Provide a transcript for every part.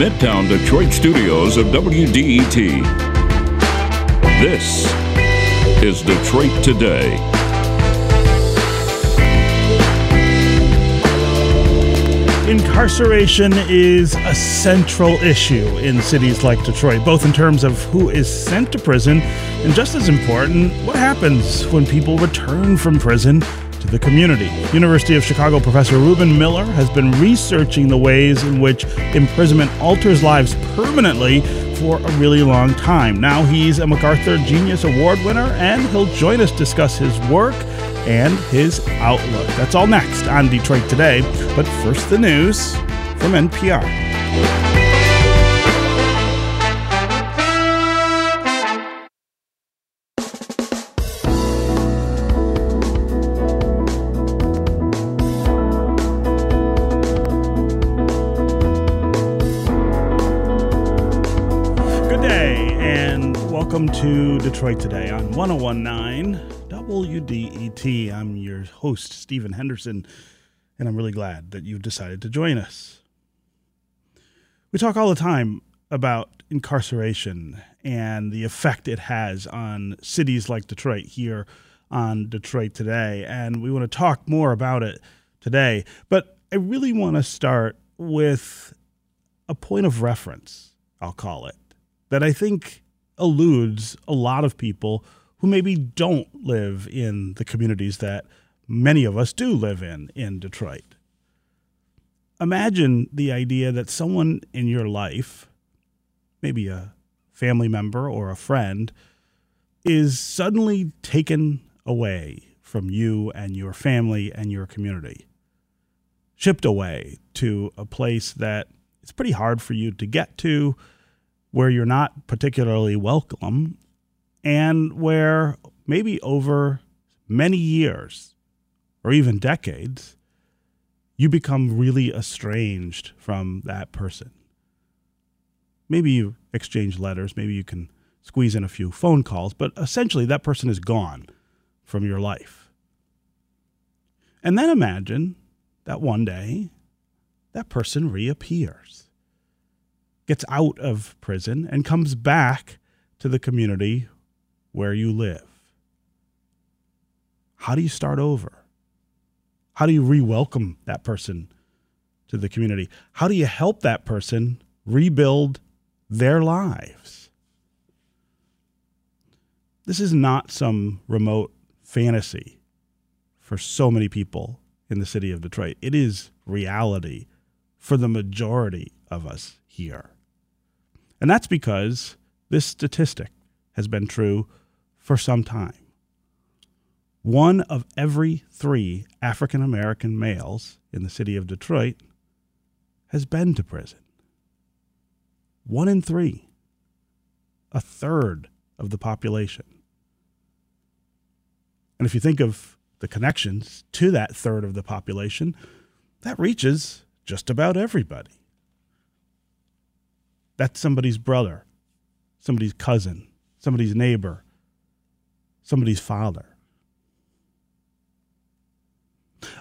Midtown Detroit studios of WDET. This is Detroit Today. Incarceration is a central issue in cities like Detroit, both in terms of who is sent to prison and just as important, what happens when people return from prison to the community. University of Chicago professor Reuben Miller has been researching the ways in which imprisonment alters lives permanently for a really long time. Now he's a MacArthur Genius Award winner and he'll join us discuss his work and his outlook. That's all next on Detroit Today. But first, the news from NPR. To Detroit Today on 1019 WDET. I'm your host, Stephen Henderson, and I'm really glad that you've decided to join us. We talk all the time about incarceration and the effect it has on cities like Detroit here on Detroit Today, and we want to talk more about it today. But I really want to start with a point of reference, I'll call it, that I think eludes a lot of people who maybe don't live in the communities that many of us do live in in Detroit. Imagine the idea that someone in your life, maybe a family member or a friend, is suddenly taken away from you and your family and your community, shipped away to a place that it's pretty hard for you to get to, where you're not particularly welcome, and where maybe over many years or even decades, you become really estranged from that person. Maybe you exchange letters, maybe you can squeeze in a few phone calls, but essentially that person is gone from your life. And then imagine that one day that person reappears, gets out of prison, and comes back to the community where you live. How do you start over? How do you re welcome that person to the community? How do you help that person rebuild their lives? This is not some remote fantasy for so many people in the city of Detroit. It is reality for the majority of us here. And that's because this statistic has been true for some time. One of every three African American males in the city of Detroit has been to prison. One in three, a third of the population. And if you think of the connections to that third of the population, that reaches just about everybody. That's somebody's brother, somebody's cousin, somebody's neighbor, somebody's father.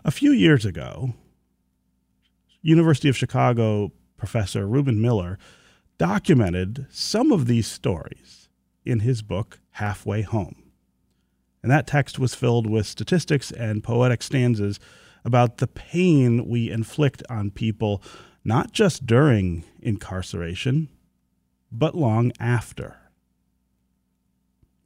A few years ago, University of Chicago professor Reuben Miller documented some of these stories in his book, Halfway Home. And that text was filled with statistics and poetic stanzas about the pain we inflict on people, not just during incarceration, but long after.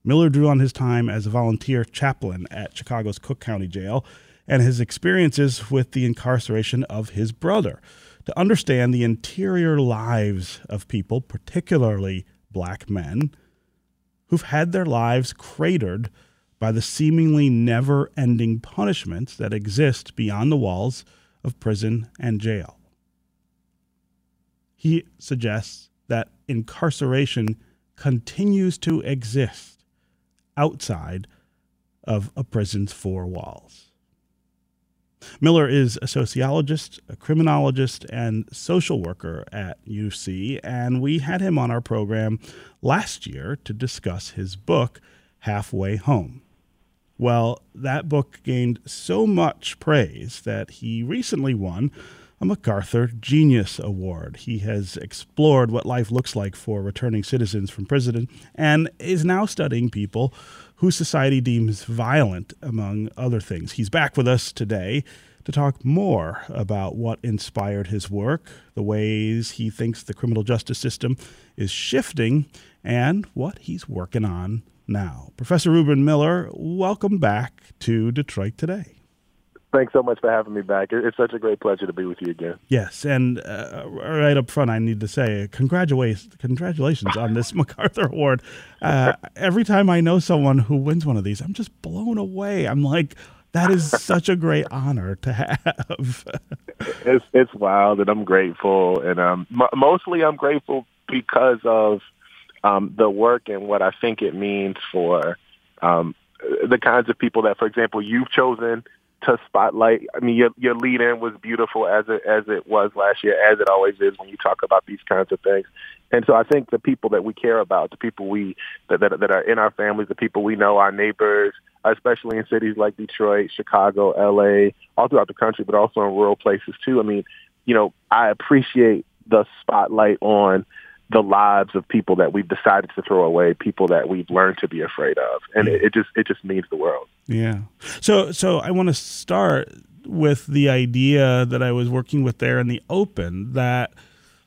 Miller drew on his time as a volunteer chaplain at Chicago's Cook County Jail and his experiences with the incarceration of his brother to understand the interior lives of people, particularly black men, who've had their lives cratered by the seemingly never ending punishments that exist beyond the walls of prison and jail. He suggests that incarceration continues to exist outside of a prison's four walls. Miller is a sociologist, a criminologist, and social worker at UC, and we had him on our program last year to discuss his book, Halfway Home. Well, that book gained so much praise that he recently won a MacArthur Genius Award. He has explored what life looks like for returning citizens from prison and is now studying people who society deems violent, among other things. He's back with us today to talk more about what inspired his work, the ways he thinks the criminal justice system is shifting, and what he's working on now. Professor Reuben Miller, welcome back to Detroit Today. Thanks so much for having me back. It's such a great pleasure to be with you again. Yes, and uh, right up front, I need to say congratulations, congratulations on this MacArthur Award. Uh, every time I know someone who wins one of these, I'm just blown away. I'm like, that is such a great honor to have. it's it's wild, and I'm grateful, and um, m- mostly I'm grateful because of um, the work and what I think it means for um, the kinds of people that, for example, you've chosen to spotlight. I mean, your your lead in was beautiful as it as it was last year, as it always is when you talk about these kinds of things. And so I think the people that we care about, the people we that that, that are in our families, the people we know, our neighbors, especially in cities like Detroit, Chicago, L.A., all throughout the country, but also in rural places too. I mean, you know, I appreciate the spotlight on the lives of people that we've decided to throw away, people that we've learned to be afraid of, and it, it just it just means the world. Yeah. So so I want to start with the idea that I was working with there in the open that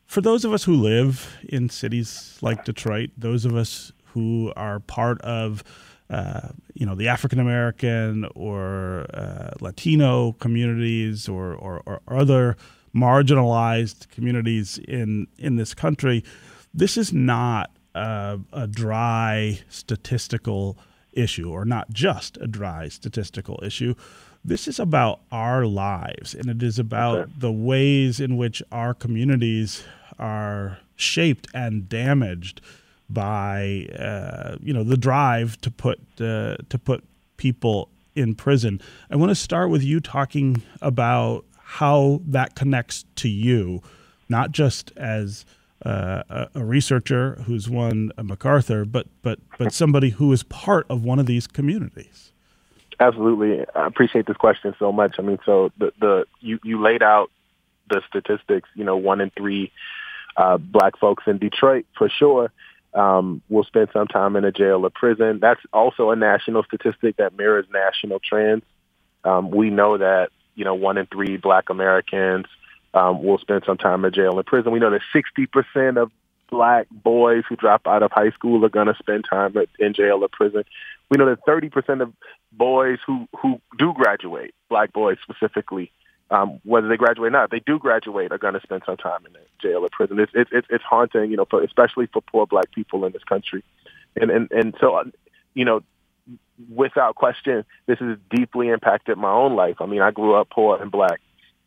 for those of us who live in cities like Detroit, those of us who are part of uh, you know the African American or uh, Latino communities or, or, or other marginalized communities in in this country, this is not a, a dry statistical issue, or not just a dry statistical issue. This is about our lives, and it is about okay. the ways in which our communities are shaped and damaged by uh, you know the drive to put uh, to put people in prison. I want to start with you talking about how that connects to you, not just as uh, a, a, researcher who's won a MacArthur, but but but somebody who is part of one of these communities. Absolutely, I appreciate this question so much. I mean, so the the you you laid out the statistics. You know, one in three uh, black folks in Detroit for sure um, will spend some time in a jail or prison. That's also a national statistic that mirrors national trends. Um, we know that you know one in three black Americans um, will spend some time in jail and prison. We know that 60% of black boys who drop out of high school are going to spend time in jail or prison. We know that 30% of boys who, who do graduate, black boys specifically, um, whether they graduate or not, they do graduate are going to spend some time in jail or prison. It's, it's, it's haunting, you know, for, especially for poor black people in this country. And, and, and so, you know, without question, this has deeply impacted my own life. I mean, I grew up poor and black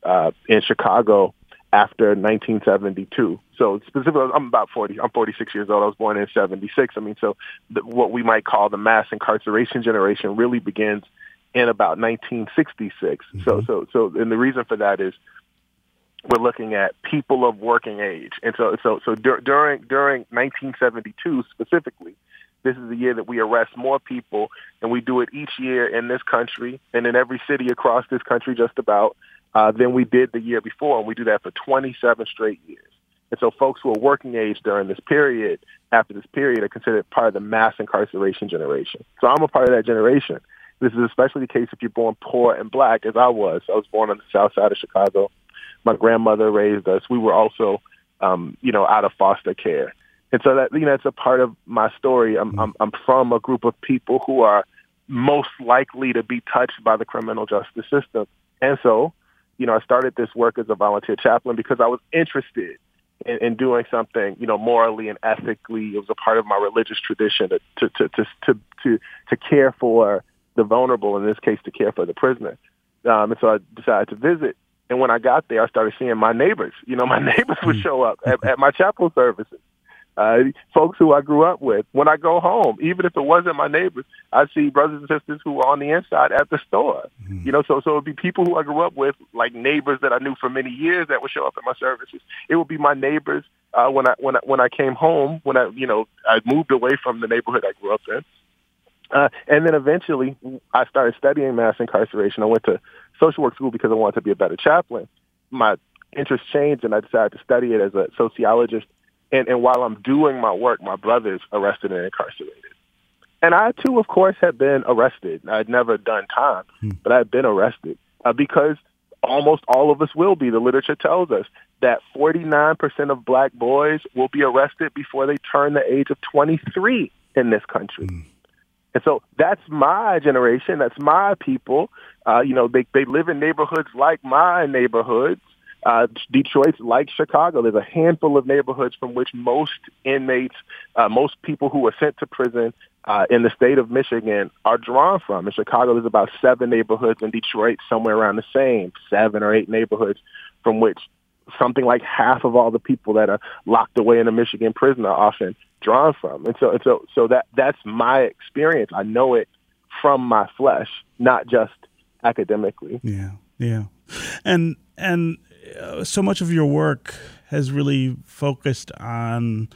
uh, in Chicago after 1972. So specifically, I'm about 40. I'm 46 years old. I was born in 76. I mean, so the, what we might call the mass incarceration generation really begins in about 1966. Mm-hmm. So, so, so, and the reason for that is we're looking at people of working age, and so, so, so dur- during during 1972 specifically, this is the year that we arrest more people, and we do it each year in this country and in every city across this country, just about uh, than we did the year before, and we do that for 27 straight years. And so folks who are working age during this period, after this period, are considered part of the mass incarceration generation. So I'm a part of that generation. This is especially the case if you're born poor and black, as I was. I was born on the south side of Chicago. My grandmother raised us. We were also, um, you know, out of foster care. And so that, you know, it's a part of my story. I'm, I'm, I'm from a group of people who are most likely to be touched by the criminal justice system. And so you know, I started this work as a volunteer chaplain because I was interested in, in doing something, you know, morally and ethically. It was a part of my religious tradition to to to to to, to, to care for the vulnerable, in this case, to care for the prisoner. Um, and so I decided to visit. And when I got there, I started seeing my neighbors. You know, my neighbors would hmm. show up at, at my chapel services uh, folks who I grew up with. When I go home, even if it wasn't my neighbors, I see brothers and sisters who are on the inside at the store. Mm-hmm. You know, so so it'd be people who I grew up with, like neighbors that I knew for many years that would show up at my services. It would be my neighbors uh, when I when I when I came home when I you know I moved away from the neighborhood I grew up in. Uh, and then eventually, I started studying mass incarceration. I went to social work school because I wanted to be a better chaplain. My interest changed and I decided to study it as a sociologist. And, and while I'm doing my work, my brother's arrested and incarcerated. And I too, of course, had been arrested. I'd never done time, hmm. but I had been arrested uh, because almost all of us will be. The literature tells us that 49% of black boys will be arrested before they turn the age of 23 in this country. Hmm. And so that's my generation. That's my people. Uh, you know, they, they live in neighborhoods like my neighborhoods. Uh, Detroit's like Chicago. There's a handful of neighborhoods from which most inmates, uh, most people who are sent to prison uh, in the state of Michigan are drawn from. In Chicago, there's about seven neighborhoods. In Detroit, somewhere around the same, seven or eight neighborhoods from which something like half of all the people that are locked away in a Michigan prison are often drawn from. And so, and so, so that that's my experience. I know it from my flesh, not just academically. Yeah, yeah, and and uh, so much of your work has really focused on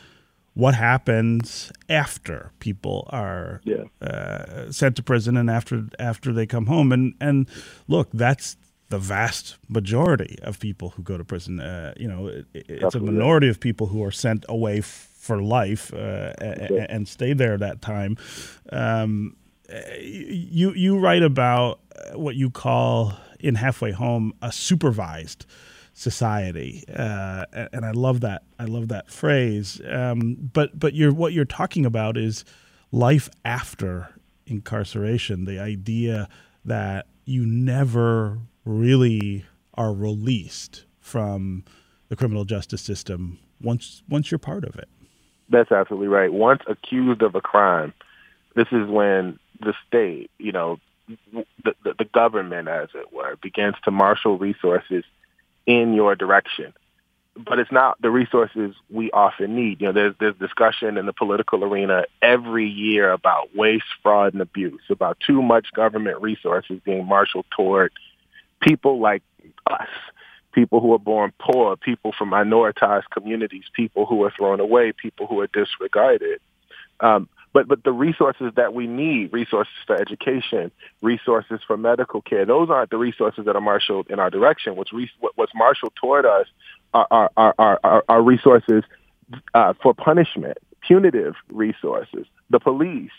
what happens after people are yeah. uh, sent to prison and after after they come home and and look that's the vast majority of people who go to prison uh, you know it, it's a minority of people who are sent away f- for life uh, okay. and stay there that time um, you you write about what you call in halfway home a supervised society, uh, and I love that. I love that phrase. Um, but but you're what you're talking about is life after incarceration. The idea that you never really are released from the criminal justice system once once you're part of it. That's absolutely right. Once accused of a crime, this is when the state, you know, the, the, the government, as it were, begins to marshal resources in your direction. But it's not the resources we often need. You know, there's there's discussion in the political arena every year about waste, fraud, and abuse, about too much government resources being marshaled toward people like us, people who are born poor, people from minoritized communities, people who are thrown away, people who are disregarded. Um, but but the resources that we need, resources for education, resources for medical care, those aren't the resources that are marshaled in our direction. What's re- what's marshaled toward us are are are, are, are resources uh, for punishment, punitive resources, the police,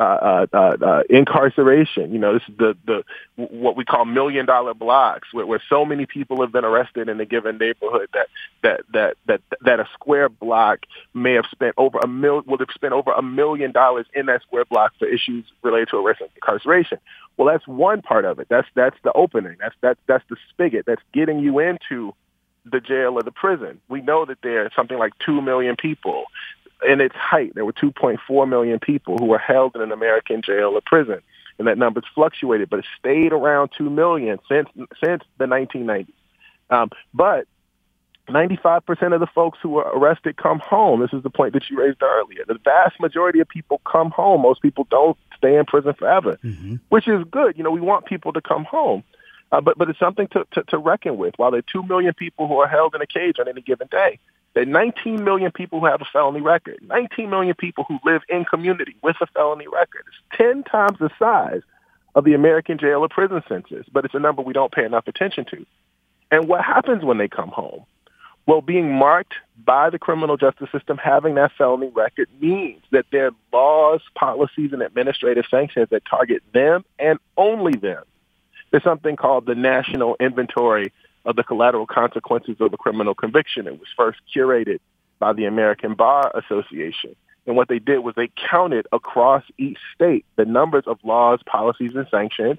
uh, uh, uh, incarceration. You know, this is the the what we call million dollar blocks, where, where so many people have been arrested in a given neighborhood that that that that that a square block may have spent over a mil would have spent over a million dollars in that square block for issues related to arrest and incarceration. Well, that's one part of it. That's that's the opening. That's that's that's the spigot. That's getting you into the jail or the prison. We know that there are something like 2 million people in its height, there were 2.4 million people who were held in an American jail or prison, and that number's fluctuated, but it stayed around 2 million since since the 1990s. Um, but 95% of the folks who were arrested come home. This is the point that you raised earlier. The vast majority of people come home. Most people don't stay in prison forever, mm-hmm. which is good. You know, we want people to come home. Uh, but but it's something to, to, to reckon with. While there are 2 million people who are held in a cage on any given day, are 19 million people who have a felony record, 19 million people who live in community with a felony record. It's 10 times the size of the American jail or prison census, but it's a number we don't pay enough attention to. And what happens when they come home? Well, being marked by the criminal justice system, having that felony record means that there are laws, policies, and administrative sanctions that target them and only them. There's something called the National Inventory of the collateral consequences of a criminal conviction. It was first curated by the American Bar Association. And what they did was they counted across each state the numbers of laws, policies, and sanctions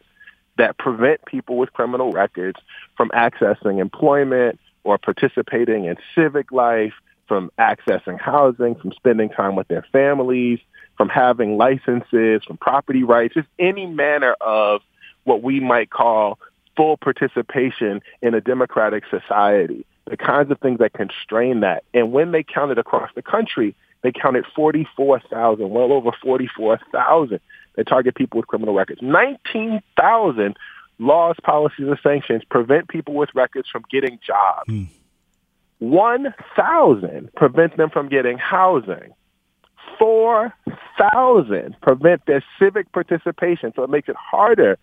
that prevent people with criminal records from accessing employment or participating in civic life, from accessing housing, from spending time with their families, from having licenses, from property rights, just any manner of what we might call full participation in a democratic society, the kinds of things that constrain that. And when they counted across the country, they counted 44,000, well over 44,000 that target people with criminal records. 19,000 laws, policies, and sanctions prevent people with records from getting jobs. Mm. 1,000 prevent them from getting housing. 4,000 prevent their civic participation. So it makes it harder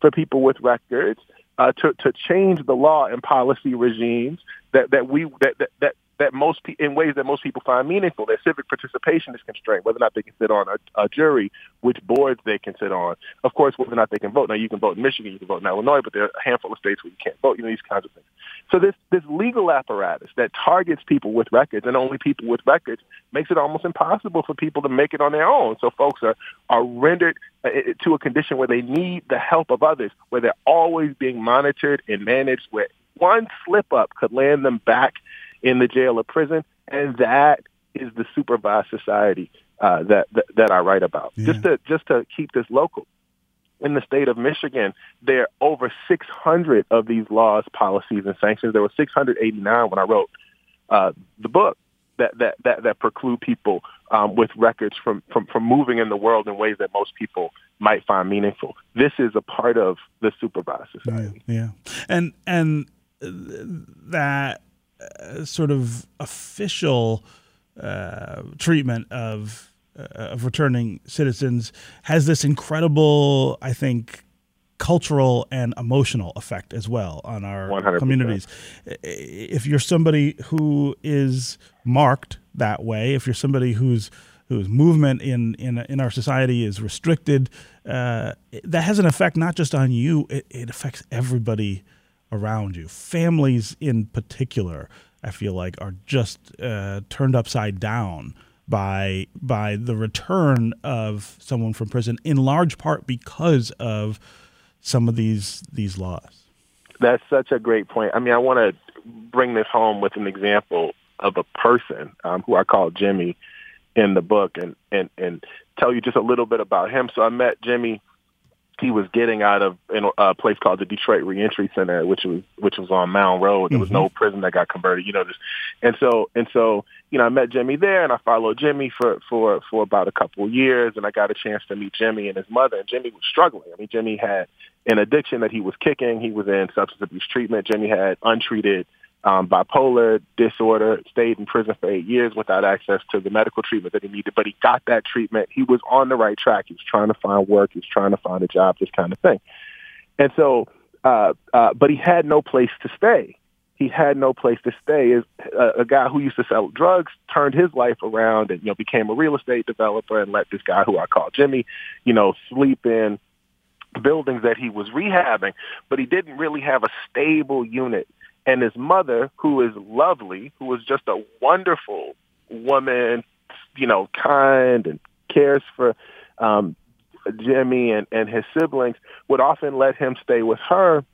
for people with records uh, to to change the law and policy regimes that that we that that, that that most pe- in ways that most people find meaningful. Their civic participation is constrained, whether or not they can sit on a, a jury, which boards they can sit on, of course, whether or not they can vote. Now, you can vote in Michigan, you can vote in Illinois, but there are a handful of states where you can't vote. You know these kinds of things. So this this legal apparatus that targets people with records and only people with records makes it almost impossible for people to make it on their own. So folks are are rendered uh, to a condition where they need the help of others, where they're always being monitored and managed, where one slip up could land them back in the jail or prison, and that is the supervised society uh, that, that that I write about. Yeah. Just to just to keep this local, in the state of Michigan, there are over 600 of these laws, policies, and sanctions. There were 689 when I wrote uh, the book that that that, that preclude people um, with records from, from from moving in the world in ways that most people might find meaningful. This is a part of the supervised society. Yeah, yeah. and and that uh, sort of official uh, treatment of uh, of returning citizens has this incredible, I think, cultural and emotional effect as well on our 100%. communities. If you're somebody who is marked that way, if you're somebody whose whose movement in in in our society is restricted, uh, that has an effect not just on you; it, it affects everybody around you. Families in particular, I feel like, are just uh, turned upside down by by the return of someone from prison, in large part because of some of these these laws. That's such a great point. I mean, I want to bring this home with an example of a person um, who I call Jimmy in the book, and and and tell you just a little bit about him. So I met Jimmy he was getting out of in a place called the Detroit Reentry Center, which was which was on Mound Road. There was mm-hmm. no prison that got converted, you know. This, and so and so, you know, I met Jimmy there, and I followed Jimmy for for for about a couple of years, and I got a chance to meet Jimmy and his mother. And Jimmy was struggling. I mean, Jimmy had an addiction that he was kicking. He was in substance abuse treatment. Jimmy had untreated um, bipolar disorder, stayed in prison for eight years without access to the medical treatment that he needed, but he got that treatment. He was on the right track. He was trying to find work. He was trying to find a job, this kind of thing. And so, uh, uh, but he had no place to stay. He had no place to stay. Is a, a guy who used to sell drugs turned his life around and you know became a real estate developer and let this guy who I call Jimmy, you know, sleep in buildings that he was rehabbing, but he didn't really have a stable unit and his mother, who is lovely, who is just a wonderful woman, you know, kind and cares for um, Jimmy and, and his siblings, would often let him stay with her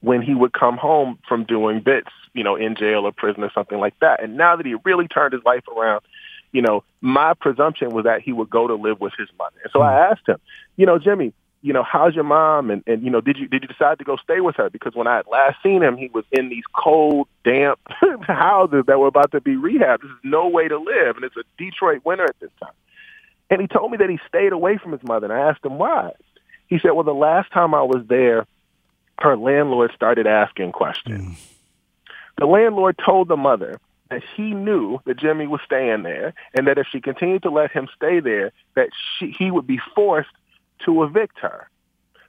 when he would come home from doing bits, you know, in jail or prison or something like that. And now that he really turned his life around, you know, my presumption was that he would go to live with his mother. And so I hmm. asked him, you know, Jimmy, you know, how's your mom? And, and, you know, did you, did you decide to go stay with her? Because when I had last seen him, he was in these cold, damp houses that were about to be rehabbed. This is no way to live. And it's a Detroit winter at this time. And he told me that he stayed away from his mother. And I asked him why. He said, well, the last time I was there, her landlord started asking questions. Mm. The landlord told the mother that he knew that Jimmy was staying there and that if she continued to let him stay there, that she, he would be forced to evict her.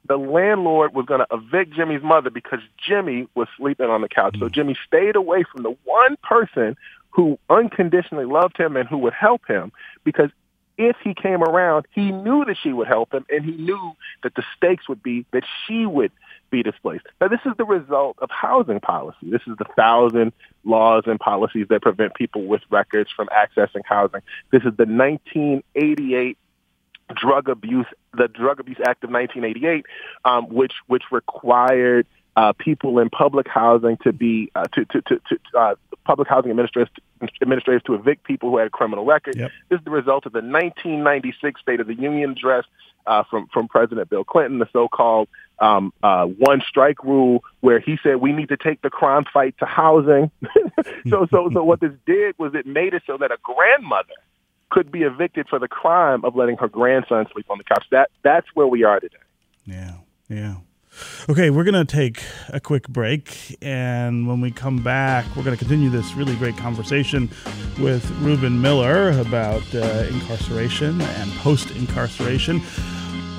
The landlord was going to evict Jimmy's mother because Jimmy was sleeping on the couch. So mm. Jimmy stayed away from the one person who unconditionally loved him and who would help him because if he came around, he knew that she would help him and he knew that the stakes would be that she would be displaced. Now, this is the result of housing policy. This is the thousand laws and policies that prevent people with records from accessing housing. This is the 1988 drug abuse, the Drug Abuse Act of 1988, um, which which required uh, people in public housing to be uh, to to to, to uh, public housing administrators administrators to evict people who had a criminal record. Yep. This is the result of the 1996 State of the Union address uh, from from President Bill Clinton, the so-called um, uh, one strike rule, where he said we need to take the crime fight to housing. so so so what this did was it made it so that a grandmother could be evicted for the crime of letting her grandson sleep on the couch. That that's where we are today. Yeah, yeah. Okay, we're going to take a quick break. And when we come back, we're going to continue this really great conversation with Reuben Miller about uh, incarceration and post incarceration.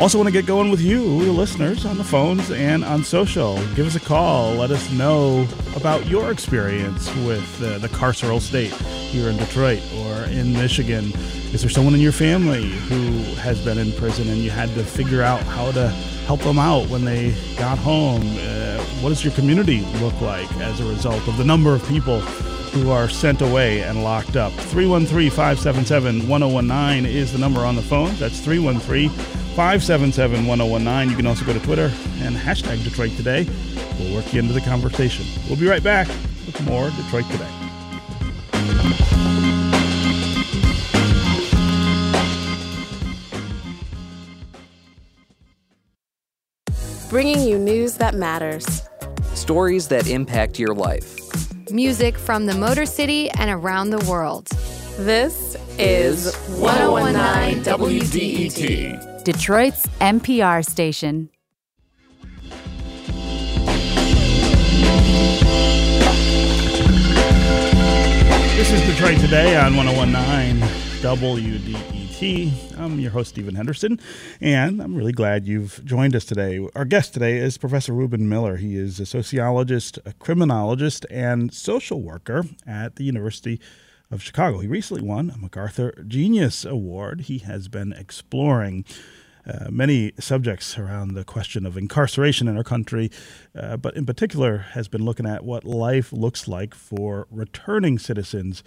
Also, want to get going with you, the listeners, on the phones and on social. Give us a call. Let us know about your experience with uh, the carceral state here in Detroit or in Michigan. Is there someone in your family who has been in prison and you had to figure out how to help them out when they got home? Uh, what does your community look like as a result of the number of people who are sent away and locked up? 313 577 1019 is the number on the phone. That's 313 577 1019. You can also go to Twitter and hashtag Detroit Today. We'll work you into the conversation. We'll be right back with more Detroit Today. Bringing you news that matters. Stories that impact your life. Music from the Motor City and around the world. This is 1019 WDET. Detroit's NPR station. This is Detroit Today on 1019 WDET. I'm your host, Stephen Henderson, and I'm really glad you've joined us today. Our guest today is Professor Reuben Miller. He is a sociologist, a criminologist, and social worker at the University of Chicago. He recently won a MacArthur Genius Award. He has been exploring uh, many subjects around the question of incarceration in our country, uh, but in particular has been looking at what life looks like for returning citizens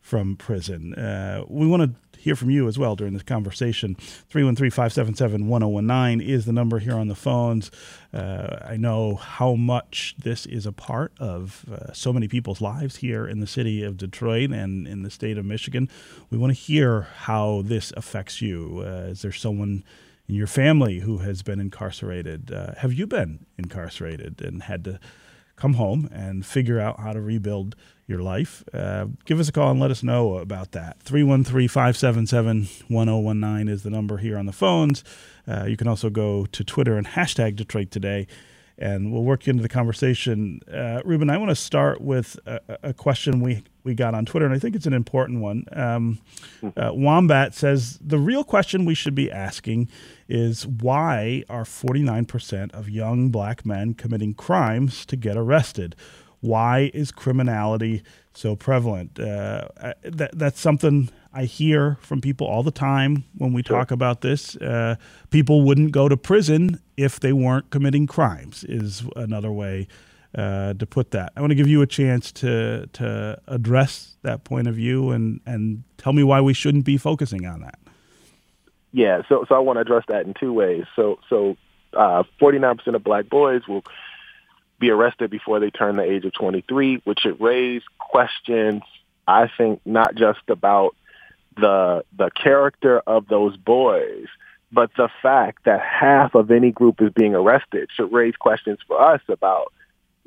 from prison. Uh, we want to hear from you as well during this conversation. 313 577 1019 is the number here on the phones. Uh, I know how much this is a part of uh, so many people's lives here in the city of Detroit and in the state of Michigan. We want to hear how this affects you. Uh, is there someone in your family who has been incarcerated? Uh, have you been incarcerated and had to come home and figure out how to rebuild your life? Uh, give us a call and let us know about that. 313 577 1019 is the number here on the phones. Uh, you can also go to Twitter and hashtag Detroit Today. And we'll work you into the conversation. Uh, Reuben, I want to start with a, a question we we got on Twitter, and I think it's an important one. Um, uh, Wombat says the real question we should be asking is why are 49% of young black men committing crimes to get arrested? Why is criminality so prevalent? Uh, that, that's something I hear from people all the time when we sure. talk about this. Uh, people wouldn't go to prison if they weren't committing crimes, is another way uh, to put that. I want to give you a chance to to address that point of view and and tell me why we shouldn't be focusing on that. Yeah, so so I want to address that in two ways. So so uh, forty nine percent of black boys will be arrested before they turn the age of 23, which should raise questions. I think not just about the the character of those boys, but the fact that half of any group is being arrested should raise questions for us about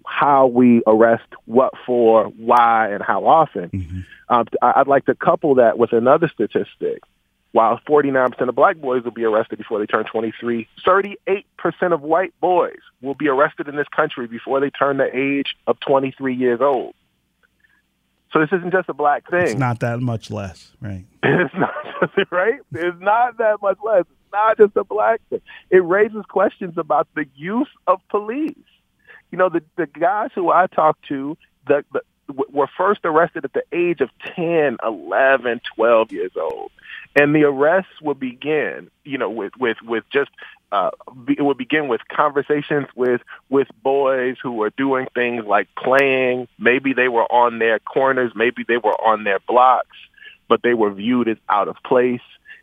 how we arrest, what for, why, and how often. Mm-hmm. Um, I'd like to couple that with another statistic. While 49% of black boys will be arrested before they turn 23, 38% of white boys will be arrested in this country before they turn the age of 23 years old. So this isn't just a black thing. It's not that much less, right? It's not just, right. It's not that much less. It's not just a black thing. It raises questions about the use of police you know, the the guys who I talked to, the, the were first arrested at the age of 10, 11, 12 years old. And the arrests would begin, you know, with, with, with just, uh, it would begin with conversations with, with boys who were doing things like playing. Maybe they were on their corners. Maybe they were on their blocks, but they were viewed as out of place.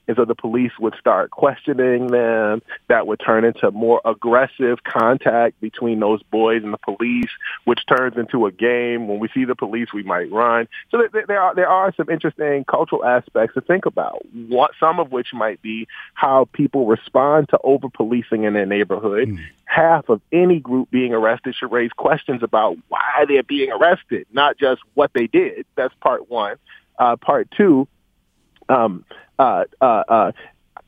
And so the police would start questioning them. That would turn into more aggressive contact between those boys and the police, which turns into a game. When we see the police, we might run. So there are there are some interesting cultural aspects to think about. What some of which might be how people respond to over policing in their neighborhood. Mm. Half of any group being arrested should raise questions about why they're being arrested, not just what they did. That's part one. Uh, part two, um, uh, uh, uh,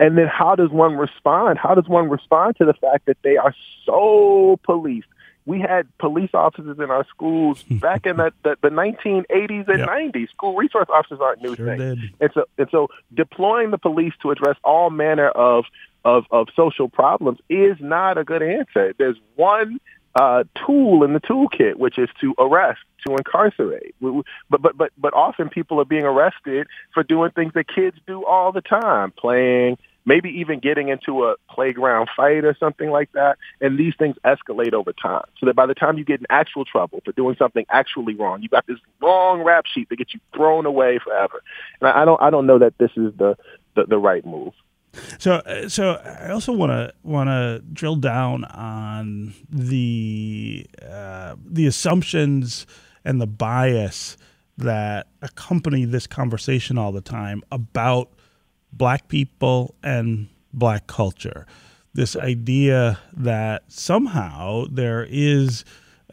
and then how does one respond? How does one respond to the fact that they are so policed? We had police officers in our schools back in the, the, the 1980s and yep. 90s. School resource officers aren't new sure things. Did. And so, and so deploying the police to address all manner of of, of social problems is not a good answer. There's one uh, tool in the toolkit, which is to arrest, to incarcerate. But but but but often people are being arrested for doing things that kids do all the time, playing, maybe even getting into a playground fight or something like that. And these things escalate over time. So that by the time you get in actual trouble for doing something actually wrong, you got this long rap sheet that gets you thrown away forever. And I don't I don't know that this is the the, the right move. So, uh, so I also want to want to drill down on the uh, the assumptions and the bias that accompany this conversation all the time about black people and black culture. This idea that somehow there is,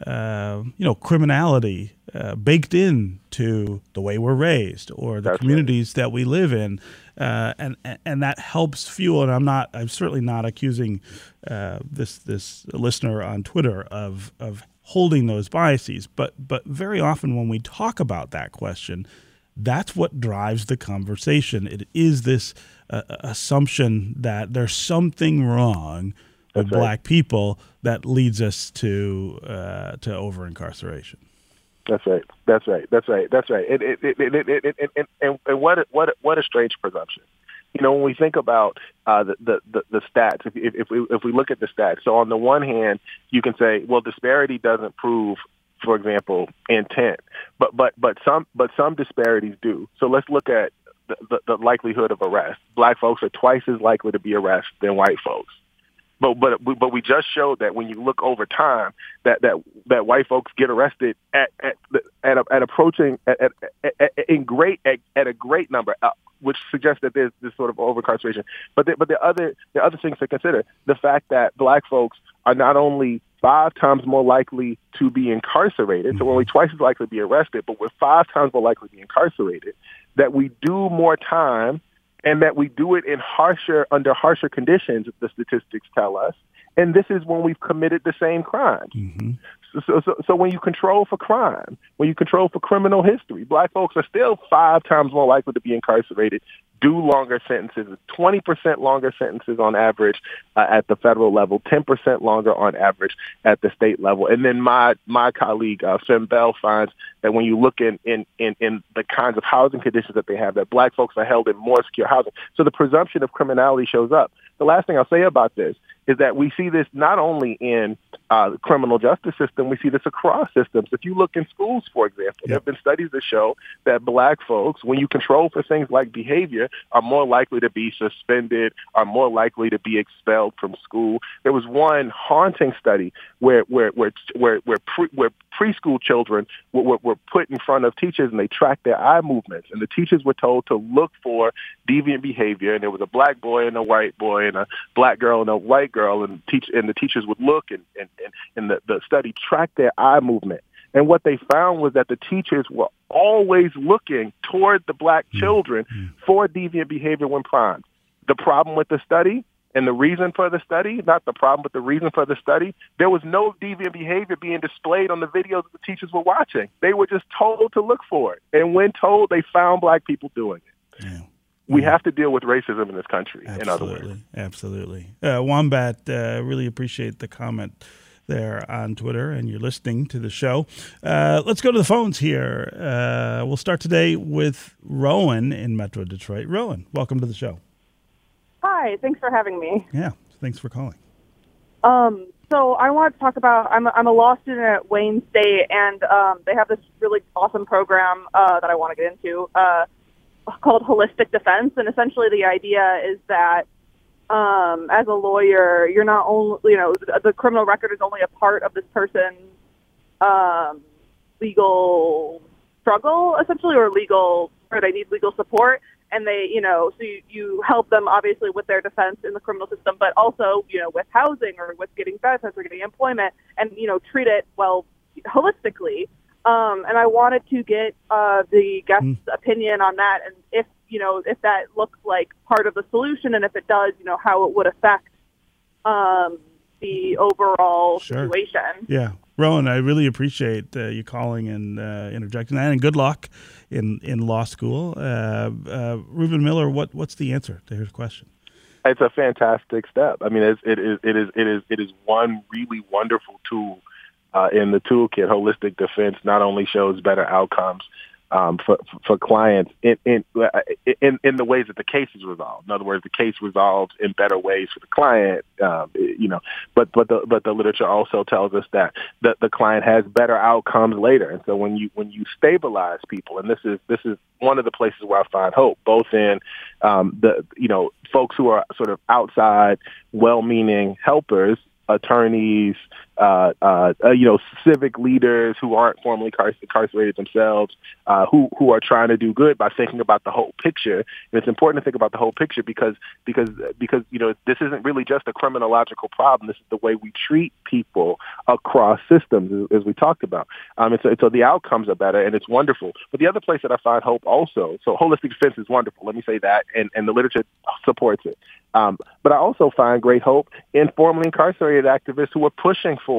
uh, you know, criminality uh, baked into the way we're raised or the That's communities right. that we live in uh, and and that helps fuel. And I'm not, I'm certainly not accusing uh, this this listener on Twitter of of holding those biases, but but very often when we talk about that question, that's what drives the conversation. It is this uh, assumption that there's something wrong right. black people that leads us to uh, to over incarceration. That's right. That's right. That's right. That's right. And, it, it, it, it, and, and what a, what a, what a strange presumption. You know, when we think about uh, the, the, the the stats, if, if we if we look at the stats, so on the one hand, you can say, well, disparity doesn't prove, for example, intent, but but but some but some disparities do. So let's look at the, the, the likelihood of arrest. Black folks are twice as likely to be arrested than white folks. But but but we just showed that when you look over time, that that that white folks get arrested at at at, a, at approaching at, at, at, in great at, at a great number, uh, which suggests that there's this sort of over incarceration. But the, but the other the other things to consider the fact that black folks are not only five times more likely to be incarcerated, so we're only twice as likely to be arrested, but we're five times more likely to be incarcerated. That we do more time and that we do it in harsher under harsher conditions the statistics tell us and this is when we've committed the same crime mm-hmm. so, so, so when you control for crime when you control for criminal history black folks are still five times more likely to be incarcerated do longer sentences 20% longer sentences on average uh, at the federal level 10% longer on average at the state level and then my my colleague uh, Finn Bell finds that when you look in, in, in, in the kinds of housing conditions that they have, that black folks are held in more secure housing. So the presumption of criminality shows up. The last thing I'll say about this is that we see this not only in uh, the criminal justice system, we see this across systems. If you look in schools, for example, there have been studies that show that black folks, when you control for things like behavior, are more likely to be suspended, are more likely to be expelled from school. There was one haunting study where where where where where, pre, where preschool children were, were, were put in front of teachers and they tracked their eye movements, and the teachers were told to look for deviant behavior. And there was a black boy and a white boy and a black girl and a white girl, and teach and the teachers would look and and and, and the, the study tracked their eye movement. And what they found was that the teachers were always looking toward the black mm-hmm. children mm-hmm. for deviant behavior when primed. The problem with the study and the reason for the study, not the problem, but the reason for the study, there was no deviant behavior being displayed on the videos that the teachers were watching. They were just told to look for it. And when told, they found black people doing it. Yeah. We have to deal with racism in this country, Absolutely. in other words. Absolutely. Uh, Wombat, uh, really appreciate the comment there on Twitter, and you're listening to the show. Uh, let's go to the phones here. Uh, we'll start today with Rowan in Metro Detroit. Rowan, welcome to the show. Hi, thanks for having me. Yeah, thanks for calling. Um, so I want to talk about. I'm a, I'm a law student at Wayne State, and um, they have this really awesome program uh, that I want to get into uh, called Holistic Defense. And essentially, the idea is that um, as a lawyer, you're not only you know the, criminal record is only a part of this person's um, legal struggle, essentially, or legal or they need legal support and they, you know, so you, you help them obviously with their defense in the criminal system, but also, you know, with housing or with getting benefits or getting employment, and you know, treat it well holistically. Um, and I wanted to get uh, the guest's mm. opinion on that, and if you know, if that looks like part of the solution, and if it does, you know, how it would affect um, the overall sure. situation. Yeah. Rowan, I really appreciate uh, you calling and uh, interjecting that, and good luck in, in law school. Uh, uh Reuben Miller, what what's the answer to his question? It's a fantastic step. I mean, it's, it is it is it is it is one really wonderful tool uh, in the toolkit. Holistic defense not only shows better outcomes um, for for clients in, in in in the ways that the case is resolved. In other words, the case resolves in better ways for the client. Um, you know, but but the but the literature also tells us that the, the client has better outcomes later. And so when you when you stabilize people, and this is this is one of the places where I find hope, both in um, the you know folks who are sort of outside, well-meaning helpers attorneys, uh, uh, uh, you know, civic leaders who aren't formally incarcerated themselves, uh, who who are trying to do good by thinking about the whole picture. And it's important to think about the whole picture because because because you know this isn't really just a criminological problem. This is the way we treat people across systems, as, we talked about. Um, and so, and so the outcomes are better, and it's wonderful. But the other place that I find hope also, so holistic defense is wonderful. Let me say that, and and the literature supports it. Um, but I also find great hope in formerly incarcerated activists who are pushing for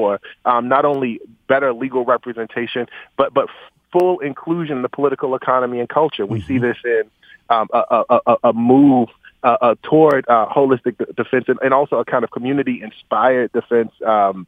um, not only better legal representation, but but full inclusion in the political economy and culture. We mm-hmm. see this in um, a, a, a, move uh, uh, toward uh, holistic defense and, and, also a kind of community inspired defense. Um,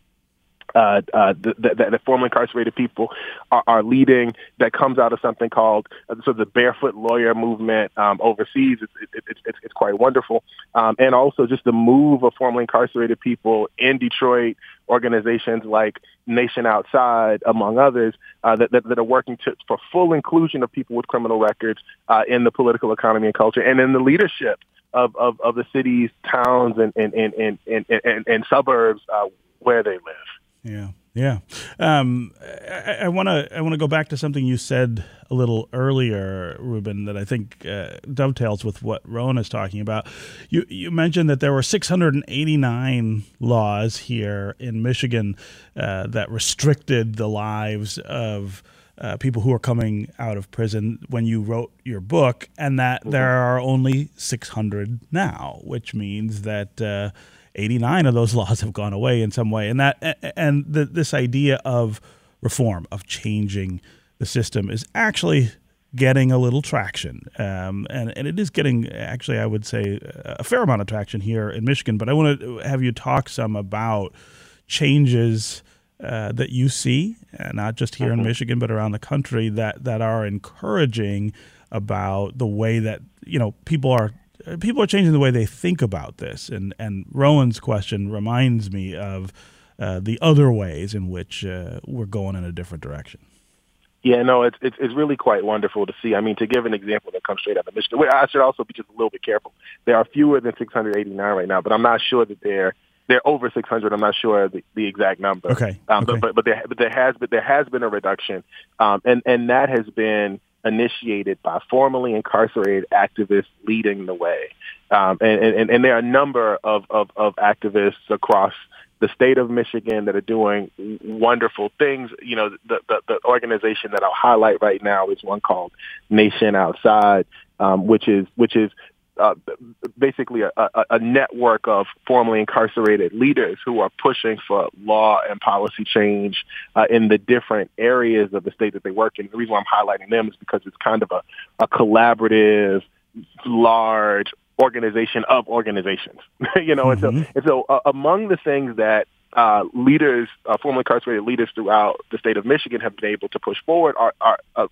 uh, uh, that, that, formerly incarcerated people are, are, leading that comes out of something called uh, sort of the barefoot lawyer movement um, overseas. It's, it, it, it's, it's quite wonderful. Um, and also just the move of formerly incarcerated people in Detroit, organizations like Nation Outside, among others, uh, that, that, that, are working to, for full inclusion of people with criminal records uh, in the political economy and culture and in the leadership of, of, of the cities, towns, and, and, and, and, and, and suburbs uh, where they live. Yeah, yeah. Um, I want to I want to go back to something you said a little earlier, Reuben, that I think uh, dovetails with what Rowan is talking about. You you mentioned that there were 689 laws here in Michigan uh, that restricted the lives of. Uh, people who are coming out of prison when you wrote your book, and that mm-hmm. there are only 600 now, which means that uh, 89 of those laws have gone away in some way. And that and the, this idea of reform, of changing the system, is actually getting a little traction. Um, and, and it is getting, actually, I would say, a fair amount of traction here in Michigan. But I want to have you talk some about changes. Uh, that you see, uh, not just here in mm-hmm. Michigan, but around the country, that that are encouraging about the way that you know people are people are changing the way they think about this. And and Rowan's question reminds me of uh, the other ways in which uh, we're going in a different direction. Yeah, no, it's, it's it's really quite wonderful to see. I mean, to give an example that comes straight out of Michigan, I should also be just a little bit careful. There are fewer than 689 right now, but I'm not sure that they're they're over 600. I'm not sure the, the exact number. Okay. Um, okay. But, but but there but there has but there has been a reduction, um, and and that has been initiated by formerly incarcerated activists leading the way. Um, and, and, and there are a number of, of, of activists across the state of Michigan that are doing wonderful things. You know, the, the, the organization that I'll highlight right now is one called Nation Outside, um, which is which is uh, basically a, a, a, network of formerly incarcerated leaders who are pushing for law and policy change uh, in the different areas of the state that they work in. The reason why I'm highlighting them is because it's kind of a, a collaborative, large organization of organizations. you know, mm-hmm. and so, and so uh, among the things that uh, leaders, uh, formerly incarcerated leaders throughout the state of Michigan have been able to push forward are, are, are,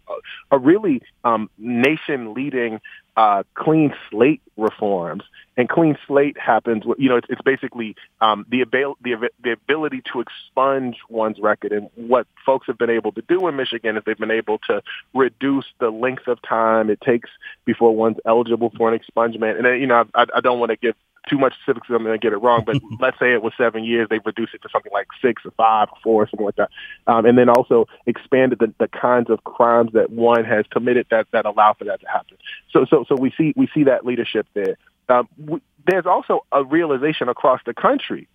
are really um, nation-leading uh, clean slate reforms. And clean slate happens, you know, it's, it's basically um, the, abil- the, the ability to expunge one's record. And what folks have been able to do in Michigan is they've been able to reduce the length of time it takes before one's eligible for an expungement. And, you know, I, I don't want to give too much specifics I'm going to get it wrong, but let's say it was seven years, they've reduced it to something like six or five or four or something like that. Um, and then also expanded the, the kinds of crimes that one has committed that, that allow for that to happen. So, so, so we see, we see that leadership there. Um, we, there's also a realization across the country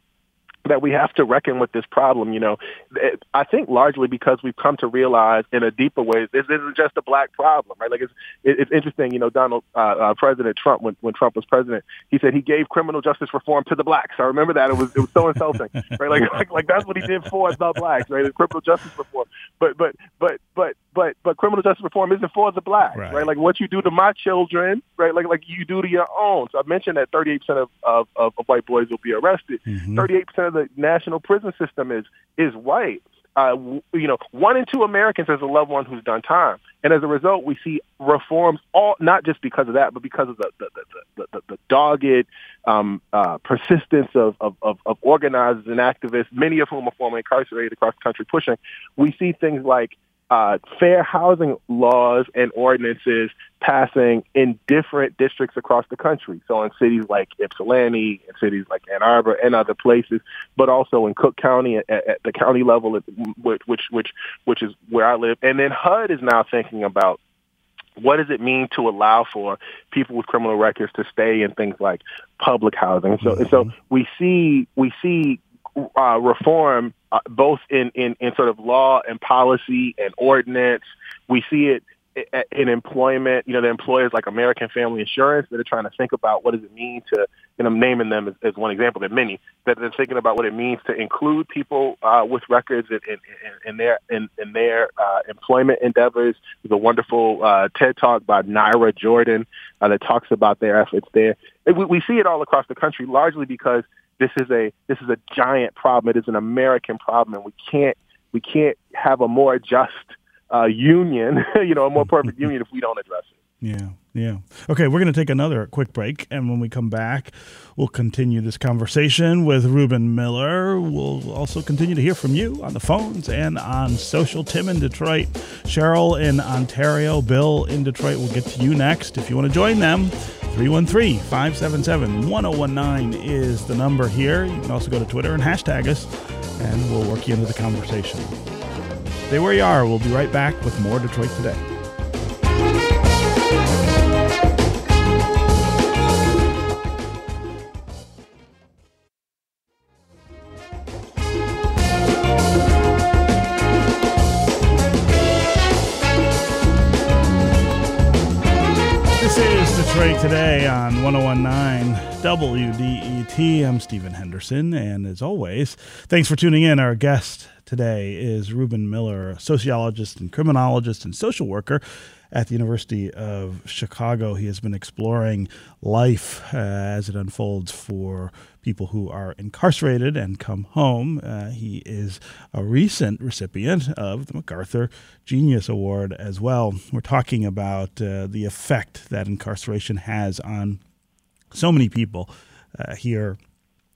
that we have to reckon with this problem. You know, I think largely because we've come to realize in a deeper way this isn't just a black problem, right? Like it's it's interesting. You know, Donald uh, uh, President Trump when when Trump was president, he said he gave criminal justice reform to the blacks. I remember that it was it was so insulting, right? Like like like that's what he did for the blacks, right? It's criminal justice reform, but but but but but but criminal justice reform isn't for the blacks, right? right? Like what you do to my children, right? Like like you do to your own. So I mentioned that 38 percent of, of of white boys will be arrested. Mm-hmm. 38 percent of the national prison system is is white. Uh, you know, one in two Americans has a loved one who's done time, and as a result, we see reforms all not just because of that, but because of the the the, the, the, the dogged um, uh, persistence of, of, of, of organizers and activists, many of whom are formerly incarcerated across the country, pushing. We see things like uh, fair housing laws and ordinances passing in different districts across the country. So in cities like Ypsilanti, in cities like Ann Arbor, and other places, but also in Cook County at, at the county level, which which which which is where I live. And then HUD is now thinking about what does it mean to allow for people with criminal records to stay in things like public housing? So, mm-hmm. so we see we see uh, reform uh, both in, in, in sort of law and policy and ordinance. We see it in employment, you know, the employers like American Family Insurance that are trying to think about what does it mean to, and I'm naming them as, as one example, there are many, that they're thinking about what it means to include people uh, with records in, in, in their in, in their uh, employment endeavors. There's a wonderful uh, TED Talk by Naira Jordan uh, that talks about their efforts there. We, we see it all across the country, largely because this is a this is a giant problem. It is an American problem, and we can't we can't have a more just uh, union, you know, a more perfect union if we don't address it. Yeah, yeah. Okay, we're going to take another quick break, and when we come back, we'll continue this conversation with Reuben Miller. We'll also continue to hear from you on the phones and on social. Tim in Detroit, Cheryl in Ontario, Bill in Detroit. We'll get to you next. If you want to join them, 313 577 1019 is the number here. You can also go to Twitter and hashtag us, and we'll work you into the conversation. Stay where you are. We'll be right back with more Detroit Today. Today on 1019 WDET. I'm Stephen Henderson, and as always, thanks for tuning in. Our guest today is Reuben Miller, sociologist and criminologist and social worker at the University of Chicago. He has been exploring life uh, as it unfolds for people who are incarcerated and come home. Uh, he is a recent recipient of the MacArthur Genius Award as well. We're talking about uh, the effect that incarceration has on so many people uh, here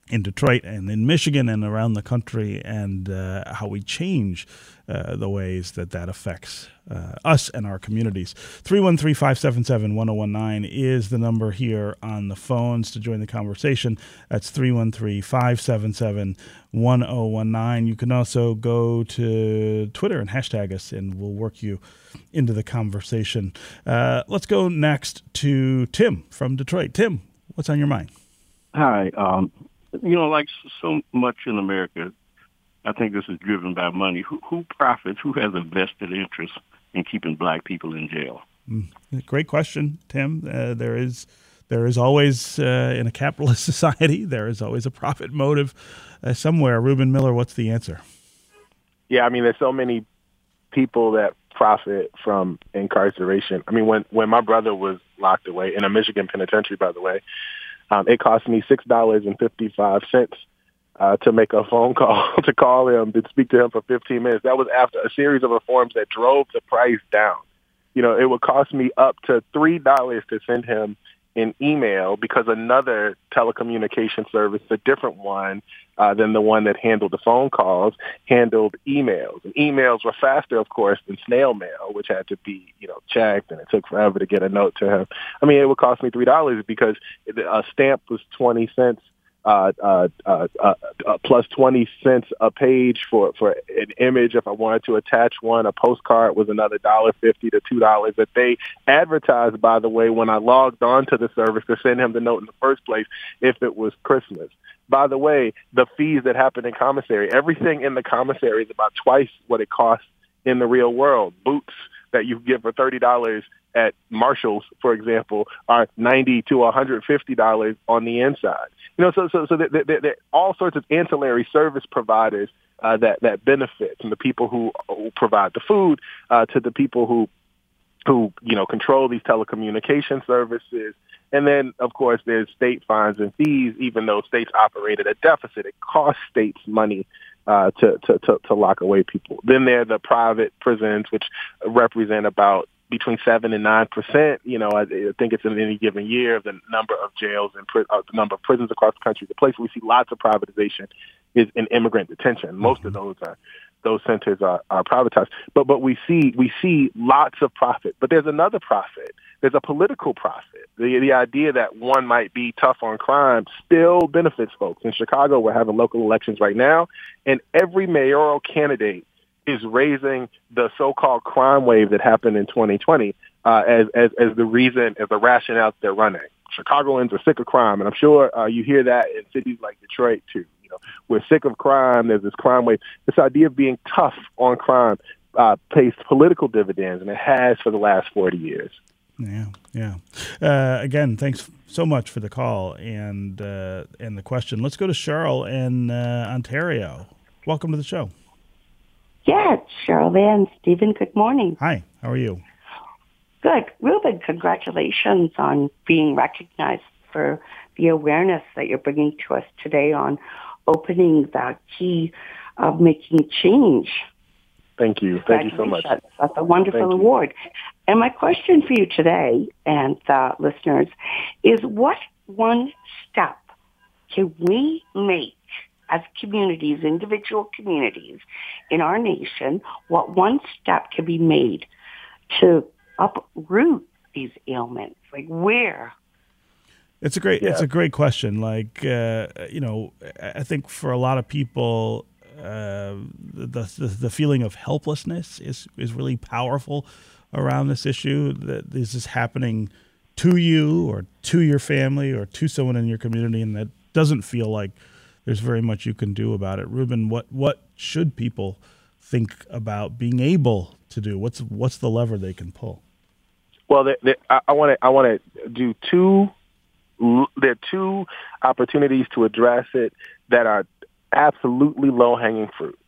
in Detroit and in Michigan and around the country, and uh, how we change uh, the ways that that affects uh, us and our communities. 313 577 1019 is the number here on the phones to join the conversation. That's 313 577 1019. You can also go to Twitter and hashtag us, and we'll work you into the conversation. Uh, let's go next to Tim from Detroit. Tim, what's on your mind? Hi. Um, you know, like so much in America, I think this is driven by money. Who, who profits? Who has a vested interest in keeping black people in jail? Mm, great question, Tim. Uh, there is there is always uh, in a capitalist society there is always a profit motive uh, somewhere. Reuben Miller, what's the answer? Yeah, I mean, there's so many people that profit from incarceration. I mean, when when my brother was locked away in a Michigan penitentiary, by the way, um, it cost me six dollars and fifty five cents uh, to make a phone call to call him to speak to him for 15 minutes. That was after a series of reforms that drove the price down. You know, it would cost me up to three dollars to send him an email because another telecommunication service, a different one uh, than the one that handled the phone calls, handled emails. And emails were faster, of course, than snail mail, which had to be, you know, checked, and it took forever to get a note to him. I mean, it would cost me three dollars because a stamp was twenty cents uh, uh, uh, uh, uh, plus 20 cents a page for, for an image. If I wanted to attach one, a postcard was another dollar fifty to two dollars that they advertised, by the way, when I logged on to the service to send him the note in the first place if it was Christmas. By the way, the fees that happen in commissary, everything in the commissary is about twice what it costs in the real world. Boots that you get for thirty dollars at Marshalls, for example, are ninety to one hundred fifty dollars on the inside. You know, so so so there, there, all sorts of ancillary service providers uh, that that benefit from the people who, who provide the food uh, to the people who who you know control these telecommunication services and then, of course, there's state fines and fees. Even though states operate at a deficit, it costs states money uh, to, to, to, to lock away people. Then there are the private prisons, which represent about between seven and nine percent. You know, I, I think it's in any given year of the number of jails and pri- uh, the number of prisons across the country. The place where we see lots of privatization is in immigrant detention. Most of those are those centers are, are privatized. But but we see we see lots of profit. But there's another profit. There's a political profit. The the idea that one might be tough on crime still benefits folks. In Chicago, we're having local elections right now, and every mayoral candidate is raising the so-called crime wave that happened in 2020 uh, as, as as the reason, as the rationale they're running. Chicagoans are sick of crime, and I'm sure uh, you hear that in cities like Detroit too. You know, we're sick of crime. There's this crime wave. This idea of being tough on crime uh, pays political dividends, and it has for the last 40 years. Yeah, yeah. Uh, again, thanks so much for the call and uh, and the question. Let's go to Cheryl in uh, Ontario. Welcome to the show. Yeah, Cheryl Van Stephen. Good morning. Hi. How are you? Good, Reuben. Congratulations on being recognized for the awareness that you're bringing to us today on opening that key of making change. Thank you. Thank you so much. That's a wonderful award. And my question for you today and the listeners is what one step can we make as communities, individual communities in our nation, what one step can be made to uproot these ailments? Like where? It's a great yeah. it's a great question. Like uh, you know, I think for a lot of people uh, the, the, the feeling of helplessness is is really powerful around this issue. That this is happening to you or to your family or to someone in your community, and that doesn't feel like there's very much you can do about it. Reuben, what what should people think about being able to do? What's what's the lever they can pull? Well, I want to I want to do two. There are two opportunities to address it that are absolutely low hanging fruit.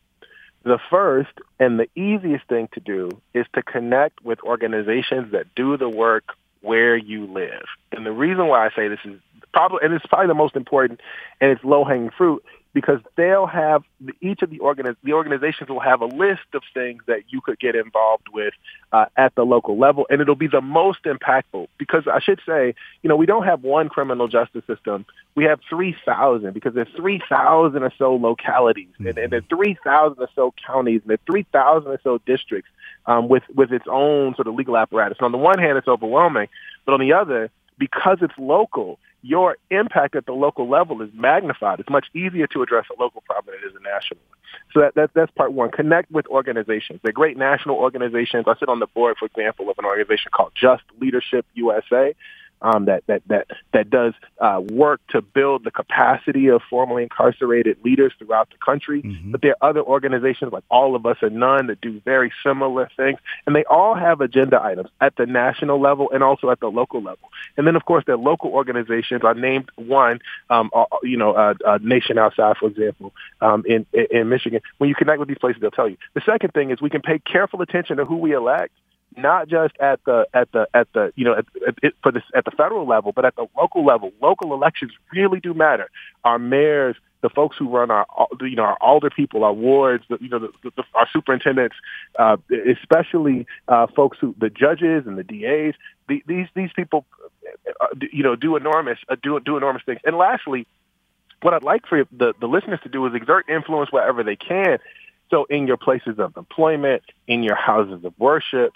The first and the easiest thing to do is to connect with organizations that do the work where you live. And the reason why I say this is probably, and it's probably the most important, and it's low hanging fruit, because they'll have each of the organiz- the organizations will have a list of things that you could get involved with uh, at the local level, and it'll be the most impactful. Because I should say, you know, we don't have one criminal justice system; we have three thousand because there's three thousand or so localities, mm-hmm. and, and there's three thousand or so counties, and there's three thousand or so districts um, with with its own sort of legal apparatus. And on the one hand, it's overwhelming, but on the other, because it's local, your impact at the local level is magnified. It's much easier to address a local problem than it is a national one. So that, that, that's part one. Connect with organizations. They're great national organizations. I sit on the board, for example, of an organization called Just Leadership USA um, that that that that does uh, work to build the capacity of formerly incarcerated leaders throughout the country. Mm-hmm. But there are other organizations like All of Us and None that do very similar things, and they all have agenda items at the national level and also at the local level. And then, of course, their local organizations are named one. Um, uh, you know, uh, uh, Nation Outside, for example, um, in in Michigan. When you connect with these places, they'll tell you. The second thing is we can pay careful attention to who we elect not just at the at the at the you know at, at, for this at the federal level, but at the local level. Local elections really do matter. Our mayors, the folks who run our you know our alder people, our wards, the, you know the, the, our superintendents, uh, especially uh, folks who the judges and the DAs. The, these these people, uh, you know, do enormous uh, do do enormous things. And lastly, what I'd like for the the listeners to do is exert influence wherever they can So in your places of employment, in your houses of worship,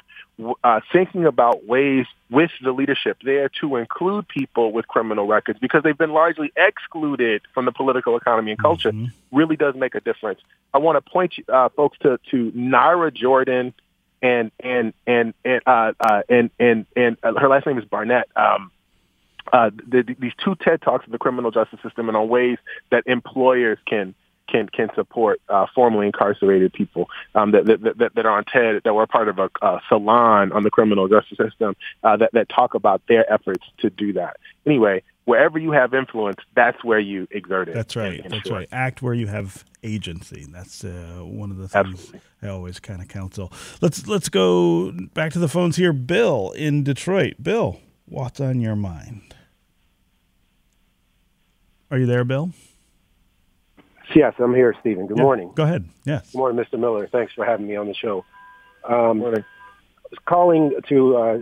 uh, thinking about ways with the leadership there to include people with criminal records because they've been largely excluded from the political economy and culture mm-hmm. really does make a difference. I want to point uh, folks to, to Naira Jordan and and and and uh, uh, and and and uh, her last name is Barnett. Um, uh, the, these two TED talks of the criminal justice system and on ways that employers can can can support uh, formerly incarcerated people um, that, that, that that are on TED that were part of a, a salon on the criminal justice system uh, that that talk about their efforts to do that. Anyway, wherever you have influence, that's where you exert it. That's right. That's short. right. Act where you have agency. That's uh, one of the things Absolutely. I always kind of counsel. Let's let's go back to the phones here. Bill in Detroit. Bill, what's on your mind? Are you there, Bill? Yes, I'm here, Stephen. Good yeah, morning. Go ahead. Yes. Good morning, Mr. Miller. Thanks for having me on the show. Um, morning. I was calling to uh,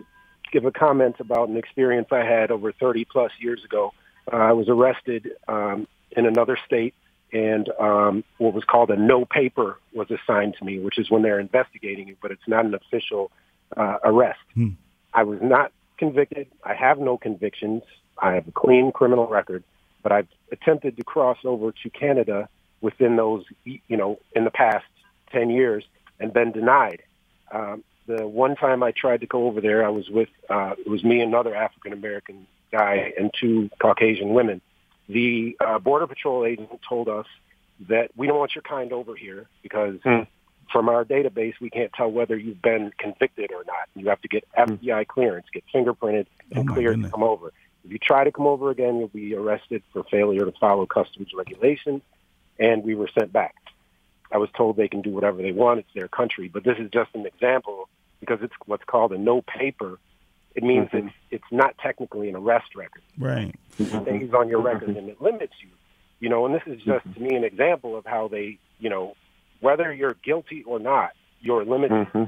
give a comment about an experience I had over 30 plus years ago. Uh, I was arrested um, in another state, and um, what was called a no paper was assigned to me, which is when they're investigating it, but it's not an official uh, arrest. Hmm. I was not convicted. I have no convictions. I have a clean criminal record, but I've attempted to cross over to Canada within those, you know, in the past 10 years and been denied. Um, the one time I tried to go over there, I was with, uh, it was me and another African American guy and two Caucasian women. The uh, Border Patrol agent told us that we don't want your kind over here because mm. from our database, we can't tell whether you've been convicted or not. You have to get FBI clearance, get fingerprinted, and oh cleared goodness. to come over. If you try to come over again, you'll be arrested for failure to follow customs regulations and we were sent back. I was told they can do whatever they want. It's their country. But this is just an example because it's what's called a no paper. It means mm-hmm. it's, it's not technically an arrest record. Right. It stays on your record and it limits you. You know, and this is just mm-hmm. to me an example of how they, you know, whether you're guilty or not, you're limited. Mm-hmm.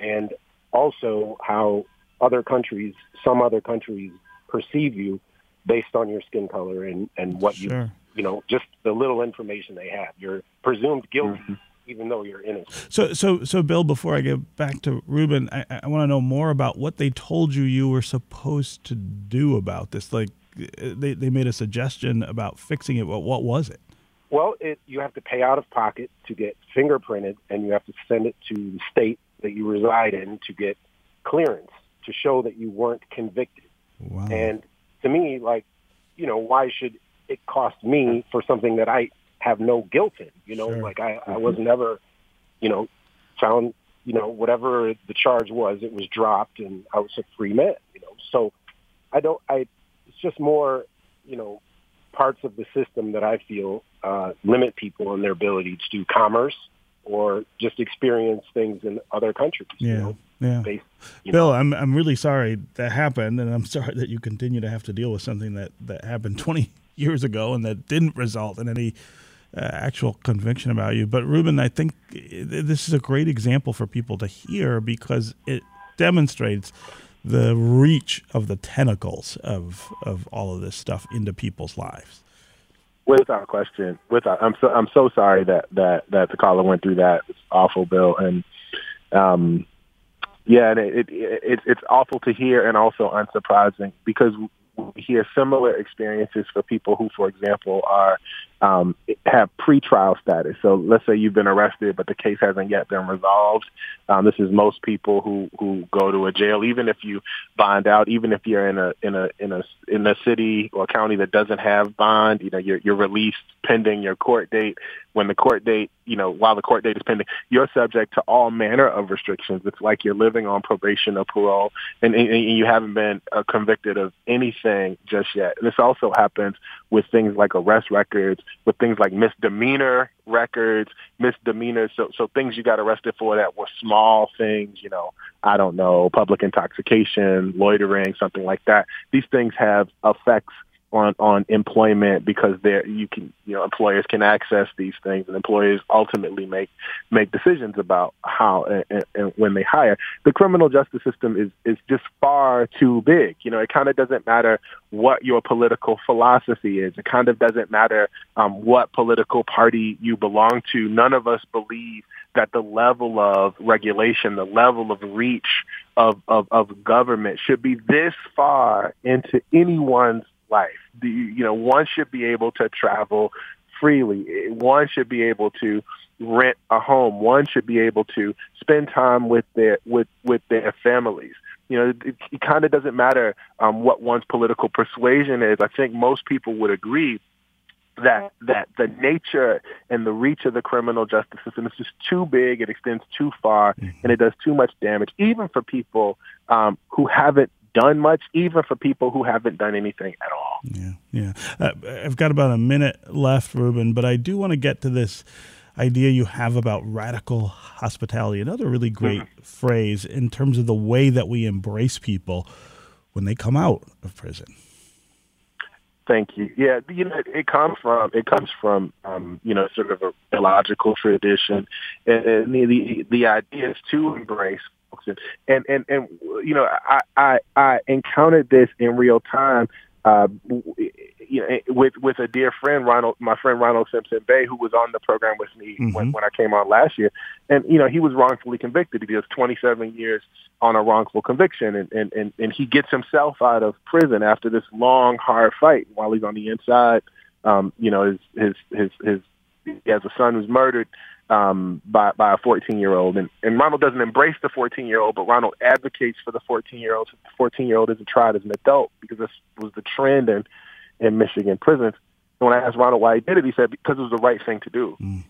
And also how other countries, some other countries perceive you based on your skin color and, and what sure. you you know, just the little information they have. You're presumed guilty. Mm-hmm. Even though you're innocent. So, so, so, Bill. Before I get back to Reuben, I, I want to know more about what they told you you were supposed to do about this. Like, they they made a suggestion about fixing it. What what was it? Well, it, you have to pay out of pocket to get fingerprinted, and you have to send it to the state that you reside in to get clearance to show that you weren't convicted. Wow. And to me, like, you know, why should it cost me for something that I have no guilt in. You know, sure. like I, I was mm-hmm. never, you know, found, you know, whatever the charge was, it was dropped, and I was a free man. You know, so I don't. I it's just more, you know, parts of the system that I feel uh, limit people in their ability to do commerce or just experience things in other countries. Yeah. You know? Yeah. Based, Bill, know. I'm I'm really sorry that happened, and I'm sorry that you continue to have to deal with something that that happened 20 years ago and that didn't result in any uh, actual conviction about you. But Reuben, I think this is a great example for people to hear because it demonstrates the reach of the tentacles of of all of this stuff into people's lives. Without question, without I'm so I'm so sorry that that that the caller went through that. It's awful, Bill, and um, yeah, and it, it, it it's awful to hear and also unsurprising because we hear similar experiences for people who, for example, are um, have pretrial status. So let's say you've been arrested, but the case hasn't yet been resolved. Um, this is most people who who go to a jail, even if you bond out, even if you're in a in a in a in a city or county that doesn't have bond. You know, you're you're released pending your court date. When the court date, you know, while the court date is pending, you're subject to all manner of restrictions. It's like you're living on probation or parole, and, and, and you haven't been uh, convicted of anything just yet. And this also happens with things like arrest records with things like misdemeanor records, misdemeanors, so so things you got arrested for that were small things, you know, I don't know, public intoxication, loitering, something like that. These things have effects on on employment because there you can you know employers can access these things and employers ultimately make make decisions about how and, and when they hire. The criminal justice system is is just far too big. You know it kind of doesn't matter what your political philosophy is. It kind of doesn't matter um, what political party you belong to. None of us believe that the level of regulation, the level of reach of, of, of government should be this far into anyone's life. The, you know, one should be able to travel freely. One should be able to rent a home. One should be able to spend time with their with with their families. You know, it, it kind of doesn't matter um, what one's political persuasion is. I think most people would agree that that the nature and the reach of the criminal justice system is just too big. It extends too far, mm-hmm. and it does too much damage, even for people um, who haven't done much, even for people who haven't done anything at all. Yeah, yeah. Uh, I've got about a minute left, Reuben, but I do want to get to this idea you have about radical hospitality. Another really great mm-hmm. phrase in terms of the way that we embrace people when they come out of prison. Thank you. Yeah, you know, it comes from it comes from um, you know sort of a theological tradition, and, and the, the the idea is to embrace folks, and and and you know I I, I encountered this in real time. Uh, you know, with with a dear friend, Ronald, my friend Ronald Simpson-Bey, who was on the program with me mm-hmm. when, when I came on last year, and you know, he was wrongfully convicted. He does 27 years on a wrongful conviction, and and and, and he gets himself out of prison after this long, hard fight. While he's on the inside, um, you know, his his his his he has a son who's murdered um, by by a 14 year old, and and Ronald doesn't embrace the 14 year old, but Ronald advocates for the 14 year old. So the 14 year old isn't tried as an adult because this was the trend in, in Michigan prisons. And when I asked Ronald why he did it, he said because it was the right thing to do. Mm.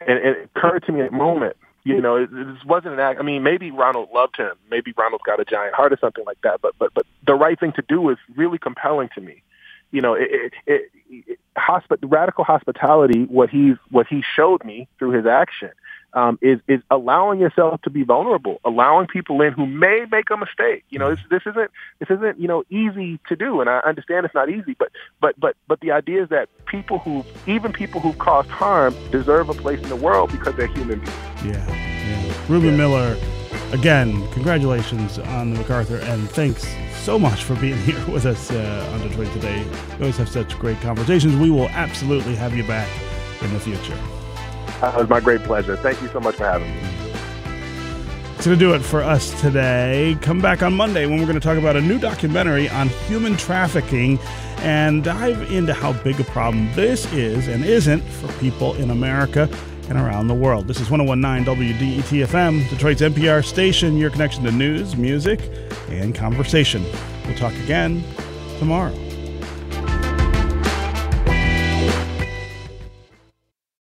And, and it occurred to me at the moment, you know, it, this wasn't an act. I mean, maybe Ronald loved him, maybe Ronald's got a giant heart or something like that. But but but the right thing to do was really compelling to me. You know, it, it, it, hospi- radical hospitality. What he what he showed me through his action um, is is allowing yourself to be vulnerable, allowing people in who may make a mistake. You know, this this isn't this isn't you know easy to do, and I understand it's not easy, but but but but the idea is that people who even people who've caused harm deserve a place in the world because they're human beings. Yeah, yeah. Reuben yeah. Miller, again, congratulations on the MacArthur, and thanks so much for being here with us uh, on Detroit today. We always have such great conversations. We will absolutely have you back in the future. Uh, it was my great pleasure. Thank you so much for having me. That's going to do it for us today. Come back on Monday when we're going to talk about a new documentary on human trafficking and dive into how big a problem this is and isn't for people in America and around the world. This is 1019 WDET FM, Detroit's NPR station, your connection to news, music, and conversation. We'll talk again tomorrow.